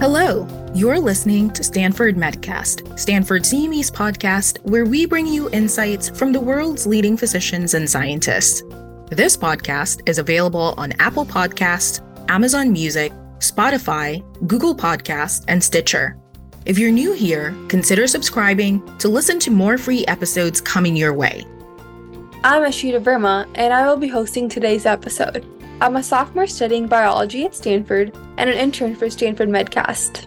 Hello, you're listening to Stanford Medcast, Stanford CME's podcast, where we bring you insights from the world's leading physicians and scientists. This podcast is available on Apple Podcasts, Amazon Music, Spotify, Google Podcasts, and Stitcher. If you're new here, consider subscribing to listen to more free episodes coming your way. I'm Ashita Verma, and I will be hosting today's episode. I'm a sophomore studying biology at Stanford and an intern for Stanford Medcast.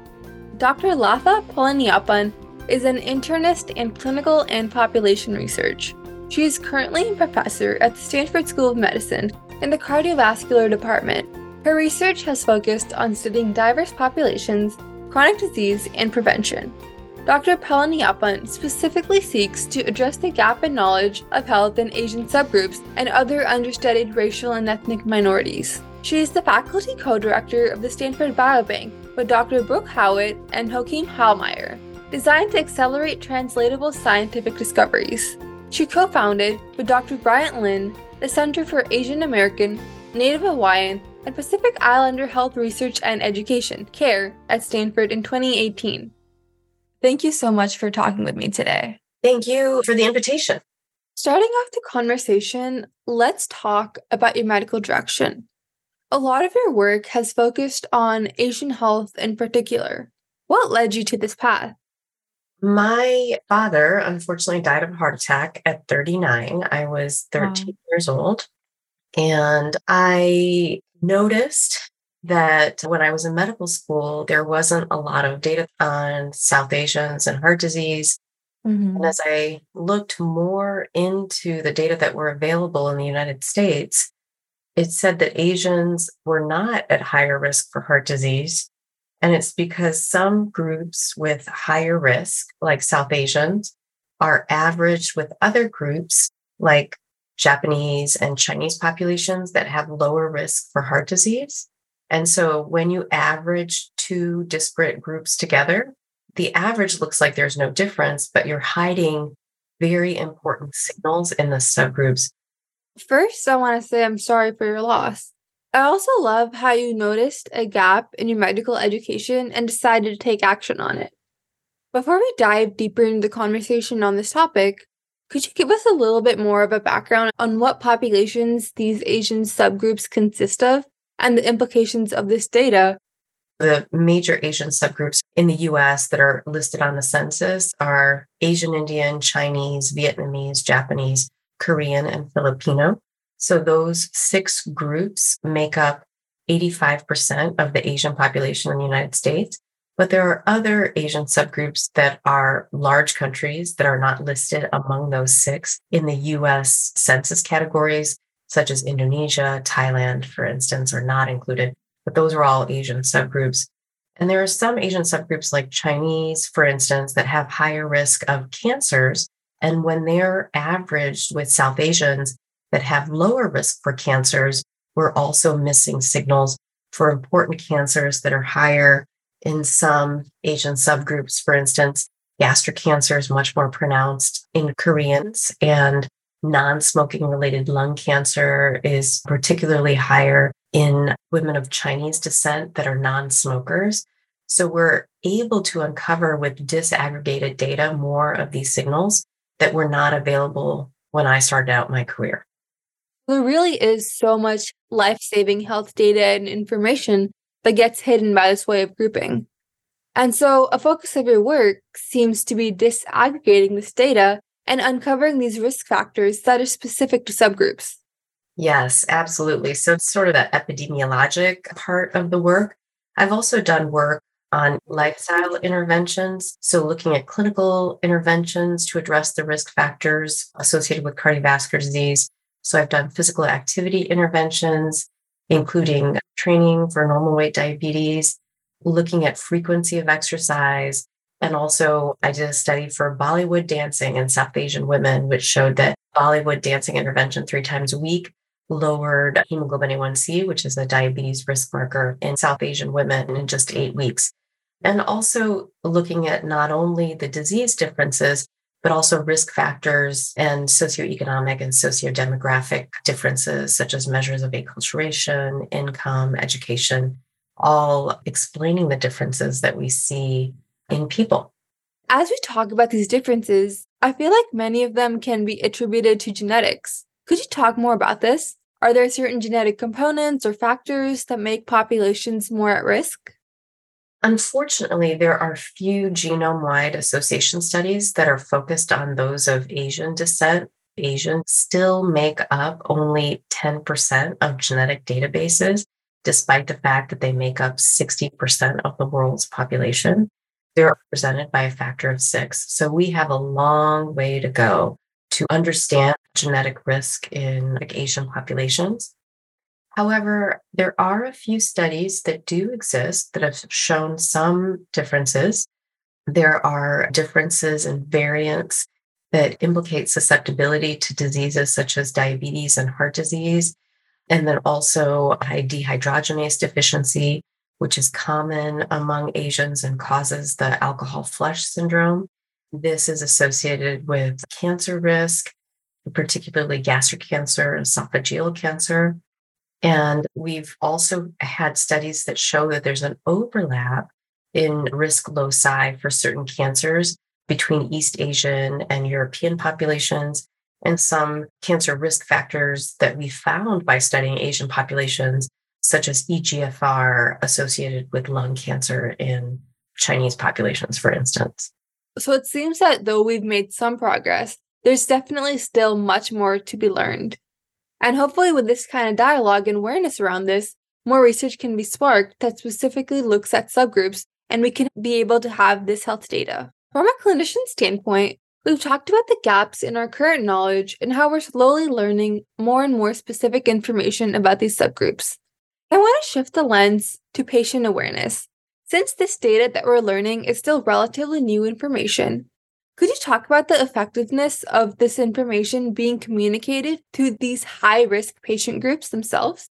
Dr. Latha Palaniappan is an internist in clinical and population research. She is currently a professor at the Stanford School of Medicine in the cardiovascular department. Her research has focused on studying diverse populations, chronic disease, and prevention. Dr. Palaniappan specifically seeks to address the gap in knowledge of health in Asian subgroups and other understudied racial and ethnic minorities. She is the faculty co-director of the Stanford Biobank with Dr. Brooke Howitt and Joachim Hallmayer, designed to accelerate translatable scientific discoveries. She co-founded with Dr. Bryant Lin the Center for Asian American, Native Hawaiian, and Pacific Islander Health Research and Education, CARE, at Stanford in 2018. Thank you so much for talking with me today. Thank you for the invitation. Starting off the conversation, let's talk about your medical direction. A lot of your work has focused on Asian health in particular. What led you to this path? My father unfortunately died of a heart attack at 39. I was 13 wow. years old. And I noticed that when I was in medical school, there wasn't a lot of data on South Asians and heart disease. Mm-hmm. And as I looked more into the data that were available in the United States, it said that Asians were not at higher risk for heart disease. And it's because some groups with higher risk, like South Asians, are averaged with other groups like Japanese and Chinese populations that have lower risk for heart disease. And so when you average two disparate groups together, the average looks like there's no difference, but you're hiding very important signals in the subgroups. First, I want to say I'm sorry for your loss. I also love how you noticed a gap in your medical education and decided to take action on it. Before we dive deeper into the conversation on this topic, could you give us a little bit more of a background on what populations these Asian subgroups consist of and the implications of this data. The major Asian subgroups in the US that are listed on the census are Asian Indian, Chinese, Vietnamese, Japanese, Korean, and Filipino. So those six groups make up 85% of the Asian population in the United States. But there are other Asian subgroups that are large countries that are not listed among those six in the US census categories such as Indonesia, Thailand, for instance, are not included, but those are all Asian subgroups. And there are some Asian subgroups like Chinese, for instance, that have higher risk of cancers. And when they're averaged with South Asians that have lower risk for cancers, we're also missing signals for important cancers that are higher in some Asian subgroups. For instance, gastric cancer is much more pronounced in Koreans and non smoking related lung cancer is particularly higher in women of Chinese descent that are non smokers. So we're able to uncover with disaggregated data more of these signals that were not available when I started out my career. There really is so much life saving health data and information that gets hidden by this way of grouping. And so, a focus of your work seems to be disaggregating this data and uncovering these risk factors that are specific to subgroups. Yes, absolutely. So it's sort of the epidemiologic part of the work. I've also done work on lifestyle interventions. So looking at clinical interventions to address the risk factors associated with cardiovascular disease. So I've done physical activity interventions, including training for normal weight diabetes, looking at frequency of exercise, and also, I did a study for Bollywood dancing in South Asian women, which showed that Bollywood dancing intervention three times a week lowered hemoglobin A1C, which is a diabetes risk marker in South Asian women in just eight weeks. And also looking at not only the disease differences, but also risk factors and socioeconomic and sociodemographic differences, such as measures of acculturation, income, education, all explaining the differences that we see in people. As we talk about these differences, I feel like many of them can be attributed to genetics. Could you talk more about this? Are there certain genetic components or factors that make populations more at risk? Unfortunately, there are few genome wide association studies that are focused on those of Asian descent. Asians still make up only 10% of genetic databases, despite the fact that they make up 60% of the world's population. They're represented by a factor of six. So we have a long way to go to understand genetic risk in like Asian populations. However, there are a few studies that do exist that have shown some differences. There are differences in variants that implicate susceptibility to diseases such as diabetes and heart disease, and then also aldehyde dehydrogenase deficiency, which is common among Asians and causes the alcohol flush syndrome. This is associated with cancer risk, particularly gastric cancer, esophageal cancer. And we've also had studies that show that there's an overlap in risk loci for certain cancers between East Asian and European populations, and some cancer risk factors that we found by studying Asian populations, such as EGFR associated with lung cancer in Chinese populations, for instance. So it seems that though we've made some progress, there's definitely still much more to be learned. And hopefully, with this kind of dialogue and awareness around this, more research can be sparked that specifically looks at subgroups and we can be able to have this health data. From a clinician standpoint, we've talked about the gaps in our current knowledge and how we're slowly learning more and more specific information about these subgroups. I want to shift the lens to patient awareness. Since this data that we're learning is still relatively new information, could you talk about the effectiveness of this information being communicated to these high risk patient groups themselves?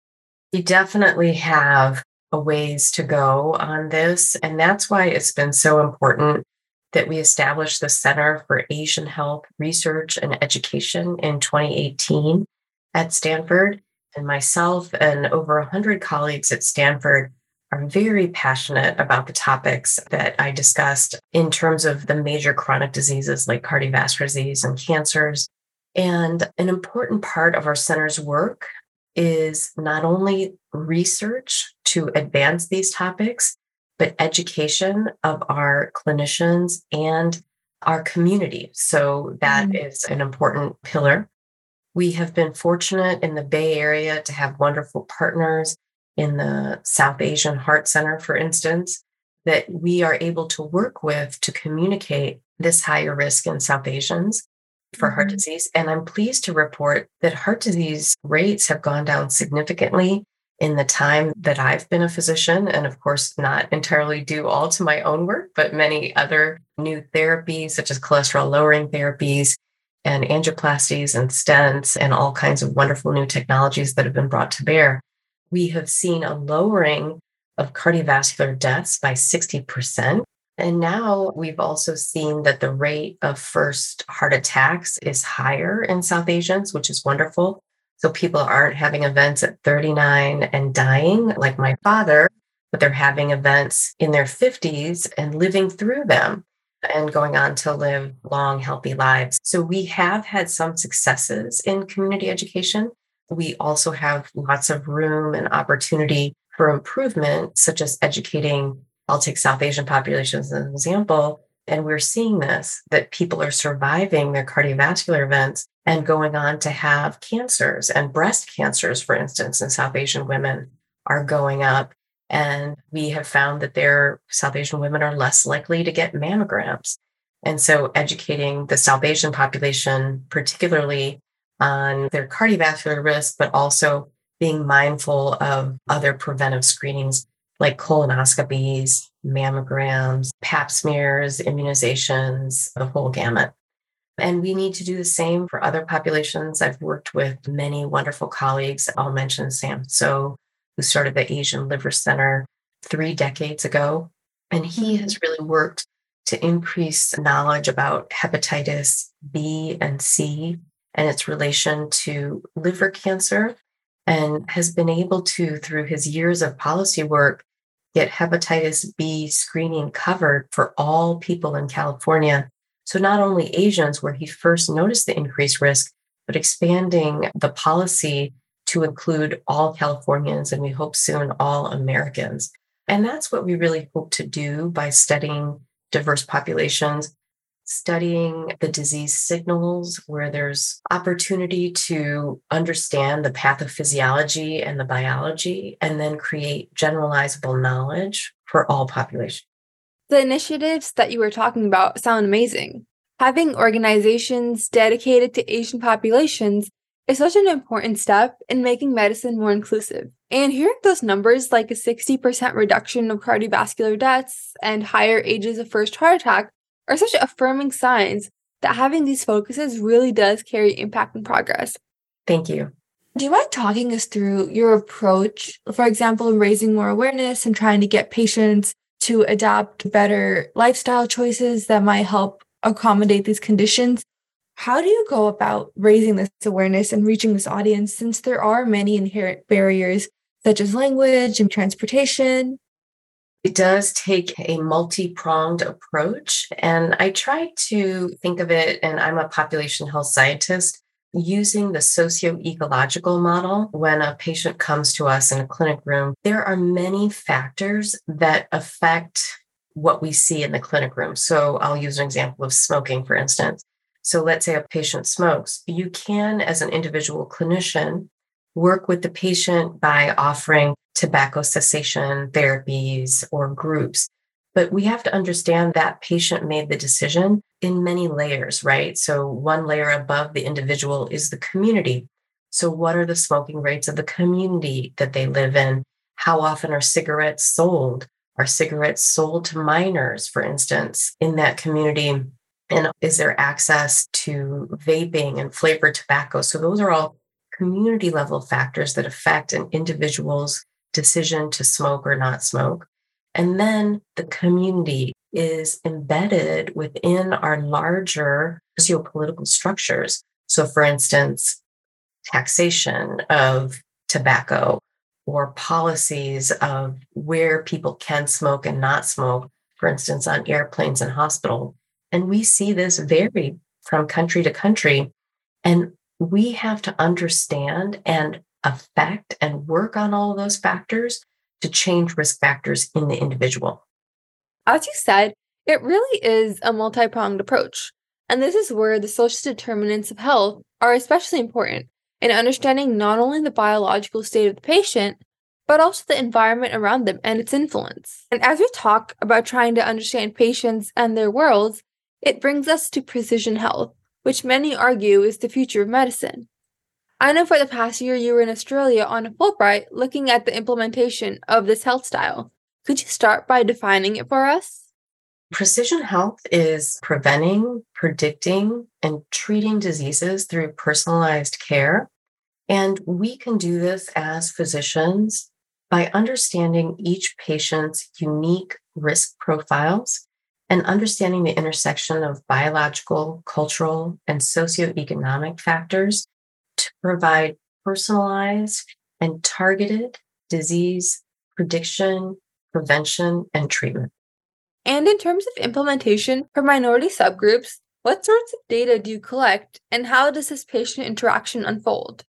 We definitely have a ways to go on this. And that's why it's been so important that we established the Center for Asian Health Research and Education in 2018 at Stanford. And myself and over 100 colleagues at Stanford are very passionate about the topics that I discussed in terms of the major chronic diseases like cardiovascular disease and cancers. And an important part of our center's work is not only research to advance these topics, but education of our clinicians and our community. So that mm. is an important pillar. We have been fortunate in the Bay Area to have wonderful partners in the South Asian Heart Center, for instance, that we are able to work with to communicate this higher risk in South Asians for mm-hmm. heart disease. And I'm pleased to report that heart disease rates have gone down significantly in the time that I've been a physician. And of course, not entirely due all to my own work, but many other new therapies, such as cholesterol lowering therapies and angioplasties and stents and all kinds of wonderful new technologies that have been brought to bear we have seen a lowering of cardiovascular deaths by 60%. And now we've also seen that the rate of first heart attacks is higher in South Asians, which is wonderful. So people aren't having events at 39 and dying like my father, but they're having events in their 50s and living through them and going on to live long, healthy lives. So we have had some successes in community education. We also have lots of room and opportunity for improvement, such as educating. I'll take South Asian populations as an example. And we're seeing this that people are surviving their cardiovascular events and going on to have cancers and breast cancers, for instance, in South Asian women are going up. And we have found that their South Asian women are less likely to get mammograms. And so educating the South Asian population, particularly on their cardiovascular risk, but also being mindful of other preventive screenings like colonoscopies, mammograms, pap smears, immunizations, the whole gamut. And we need to do the same for other populations. I've worked with many wonderful colleagues. I'll mention Sam So, who started the Asian Liver Center three decades ago. And he has mm-hmm. really worked to increase knowledge about hepatitis B and C and its relation to liver cancer, and has been able to, through his years of policy work, get hepatitis B screening covered for all people in California. So not only Asians, where he first noticed the increased risk, but expanding the policy to include all Californians and we hope soon all Americans. And that's what we really hope to do by studying diverse populations, studying the disease signals where there's opportunity to understand the pathophysiology and the biology, and then create generalizable knowledge for all populations. The initiatives that you were talking about sound amazing. Having organizations dedicated to Asian populations is such an important step in making medicine more inclusive. And hearing those numbers, like a 60% reduction of cardiovascular deaths and higher ages of first heart attack, are such affirming signs that having these focuses really does carry impact and progress. Thank you. Do you mind talking us through your approach, for example, in raising more awareness and trying to get patients to adopt better lifestyle choices that might help accommodate these conditions? How do you go about raising this awareness and reaching this audience since there are many inherent barriers such as language and transportation? It does take a multi pronged approach. And I try to think of it, and I'm a population health scientist, using the socio ecological model when a patient comes to us in a clinic room. There are many factors that affect what we see in the clinic room. So I'll use an example of smoking, for instance. So let's say a patient smokes. You can, as an individual clinician, work with the patient by offering tobacco cessation therapies or groups. But we have to understand that patient made the decision in many layers, right? So, one layer above the individual is the community. So, what are the smoking rates of the community that they live in? How often are cigarettes sold? Are cigarettes sold to minors, for instance, in that community? And is there access to vaping and flavored tobacco? So those are all community level factors that affect an individual's decision to smoke or not smoke. And then the community is embedded within our larger sociopolitical structures. So, for instance, taxation of tobacco or policies of where people can smoke and not smoke, for instance, on airplanes and hospital and we see this vary from country to country. And we have to understand and affect and work on all of those factors to change risk factors in the individual. As you said, it really is a multi pronged approach. And this is where the social determinants of health are especially important in understanding not only the biological state of the patient, but also the environment around them and its influence. And as we talk about trying to understand patients and their worlds, it brings us to precision health, which many argue is the future of medicine. I know for the past year you were in Australia on a Fulbright looking at the implementation of this health style. Could you start by defining it for us? Precision health is preventing, predicting, and treating diseases through personalized care. And we can do this as physicians by understanding each patient's unique risk profiles and understanding the intersection of biological, cultural, and socioeconomic factors to provide personalized and targeted disease prediction, prevention, and treatment. And in terms of implementation for minority subgroups, what sorts of data do you collect and how does this patient interaction unfold?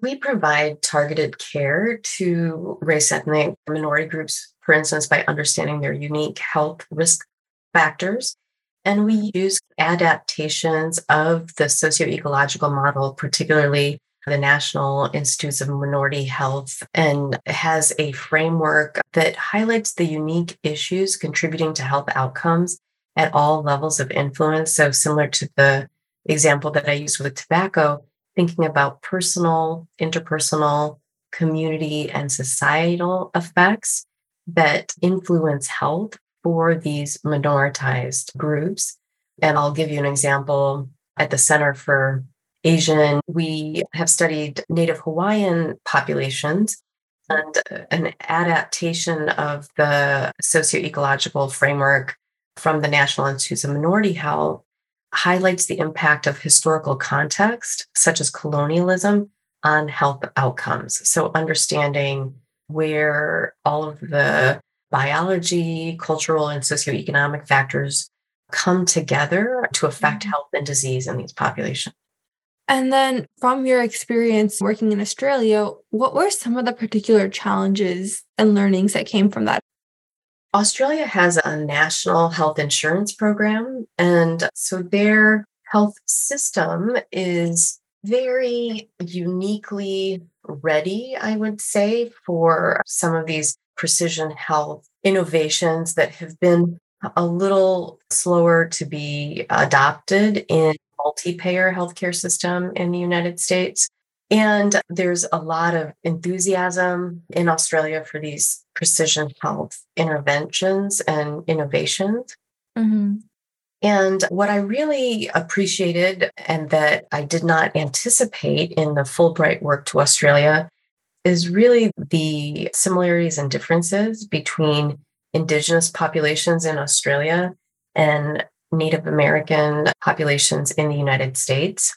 We provide targeted care to race ethnic minority groups, for instance, by understanding their unique health risk factors. And we use adaptations of the socio-ecological model, particularly the National Institutes of Minority Health, and has a framework that highlights the unique issues contributing to health outcomes at all levels of influence. So, similar to the example that I used with tobacco, thinking about personal, interpersonal, community, and societal effects that influence health for these minoritized groups. And I'll give you an example at the Center for Asian, we have studied Native Hawaiian populations and an adaptation of the socio-ecological framework from the National Institutes of Minority Health highlights the impact of historical context, such as colonialism, on health outcomes. So, understanding where all of the biology, cultural, and socioeconomic factors come together to affect mm-hmm. health and disease in these populations. And then, from your experience working in Australia, what were some of the particular challenges and learnings that came from that? Australia has a national health insurance program. And so their health system is very uniquely ready, I would say, for some of these precision health innovations that have been a little slower to be adopted in multi-payer healthcare system in the United States. And there's a lot of enthusiasm in Australia for these precision health interventions and innovations. Mm-hmm. And what I really appreciated and that I did not anticipate in the Fulbright work to Australia is really the similarities and differences between Indigenous populations in Australia and Native American populations in the United States.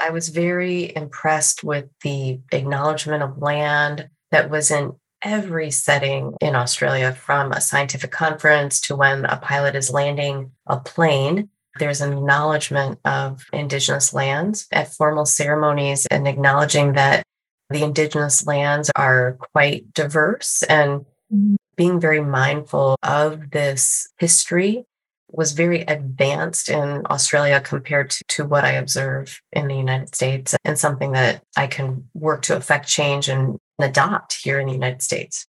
I was very impressed with the acknowledgement of land that was in every setting in Australia, from a scientific conference to when a pilot is landing a plane. There's an acknowledgement of Indigenous lands at formal ceremonies and acknowledging that the Indigenous lands are quite diverse and mm-hmm. being very mindful of this history was very advanced in Australia compared to, to what I observe in the United States and something that I can work to affect change and adopt here in the United States.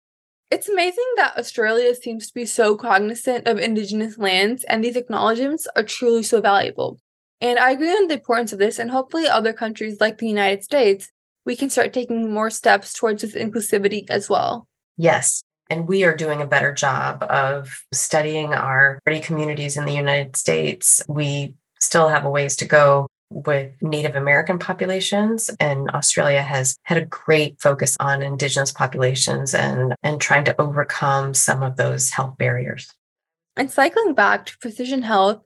It's amazing that Australia seems to be so cognizant of Indigenous lands, and these acknowledgements are truly so valuable. And I agree on the importance of this, and hopefully, other countries like the United States, we can start taking more steps towards this inclusivity as well. Yes. And we are doing a better job of studying our communities in the United States. We still have a ways to go with Native American populations, and Australia has had a great focus on Indigenous populations and, and trying to overcome some of those health barriers. And cycling back to precision health,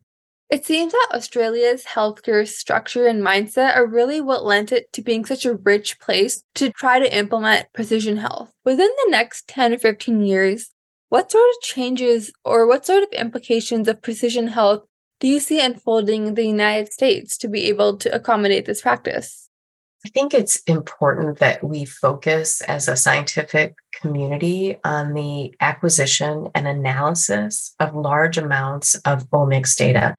it seems that Australia's healthcare structure and mindset are really what lent it to being such a rich place to try to implement precision health. Within the next 10 or 15 years, what sort of changes or what sort of implications of precision health do you see unfolding in the United States to be able to accommodate this practice? I think it's important that we focus as a scientific community on the acquisition and analysis of large amounts of omics data.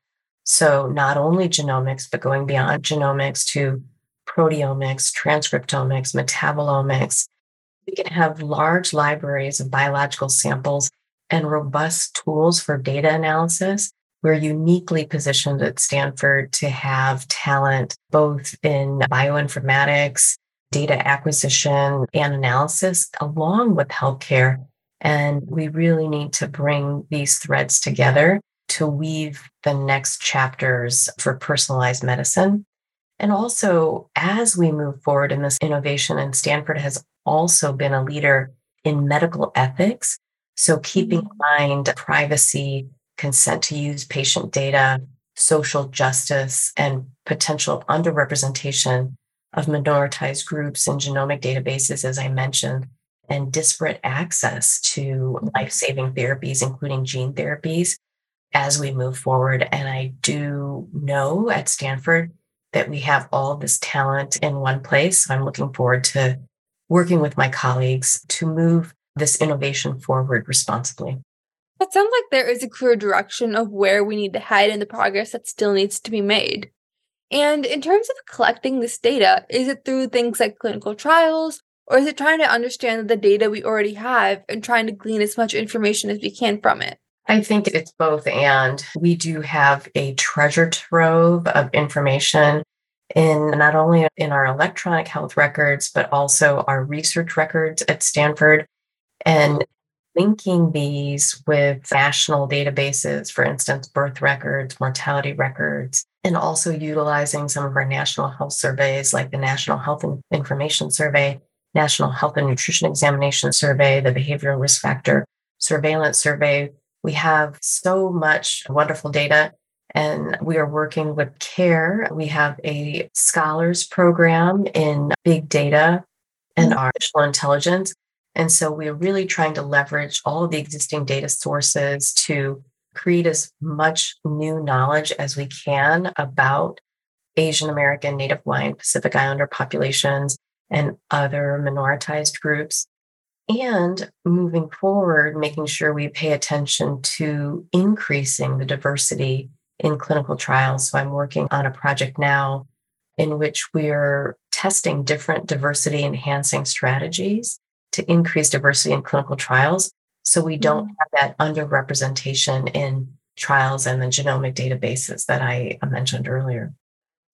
So, not only genomics, but going beyond genomics to proteomics, transcriptomics, metabolomics. We can have large libraries of biological samples and robust tools for data analysis we're uniquely positioned at Stanford to have talent both in bioinformatics, data acquisition, and analysis, along with healthcare. And we really need to bring these threads together to weave the next chapters for personalized medicine. And also, as we move forward in this innovation, and Stanford has also been a leader in medical ethics. So, keeping in mind privacy, consent to use patient data, social justice, and potential underrepresentation of minoritized groups in genomic databases, as I mentioned, and disparate access to life saving therapies, including gene therapies, as we move forward. And I do know at Stanford that we have all this talent in one place. So I'm looking forward to working with my colleagues to move this innovation forward responsibly. It sounds like there is a clear direction of where we need to head and the progress that still needs to be made. And in terms of collecting this data, is it through things like clinical trials, or is it trying to understand the data we already have and trying to glean as much information as we can from it? I think it's both. And we do have a treasure trove of information in not only in our electronic health records, but also our research records at Stanford. And linking these with national databases, for instance, birth records, mortality records, and also utilizing some of our national health surveys like the National Health Information Survey, National Health and Nutrition Examination Survey, the Behavioral Risk Factor Surveillance Survey. We have so much wonderful data and we are working with CARE. We have a scholars program in big data and mm-hmm. artificial intelligence And so we're really trying to leverage all of the existing data sources to create as much new knowledge as we can about Asian American, Native Hawaiian, Pacific Islander populations and other minoritized groups. And moving forward, making sure we pay attention to increasing the diversity in clinical trials. So I'm working on a project now in which we're testing different diversity enhancing strategies to increase diversity in clinical trials so we don't mm-hmm. have that underrepresentation in trials and the genomic databases that I mentioned earlier.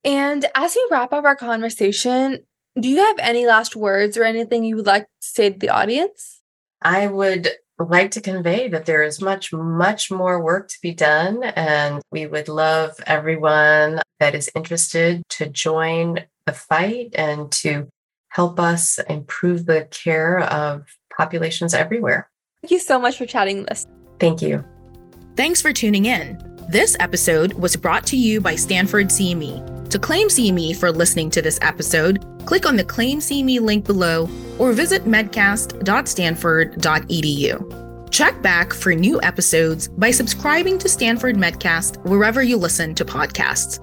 And as we wrap up our conversation, do you have any last words or anything you would like to say to the audience? I would like to convey that there is much, much more work to be done. And we would love everyone that is interested to join the fight and to help us improve the care of populations everywhere. Thank you so much for chatting with us. Thank you. Thanks for tuning in. This episode was brought to you by Stanford CME. To claim CME for listening to this episode, click on the Claim CME link below or visit medcast.stanford.edu. Check back for new episodes by subscribing to Stanford Medcast wherever you listen to podcasts.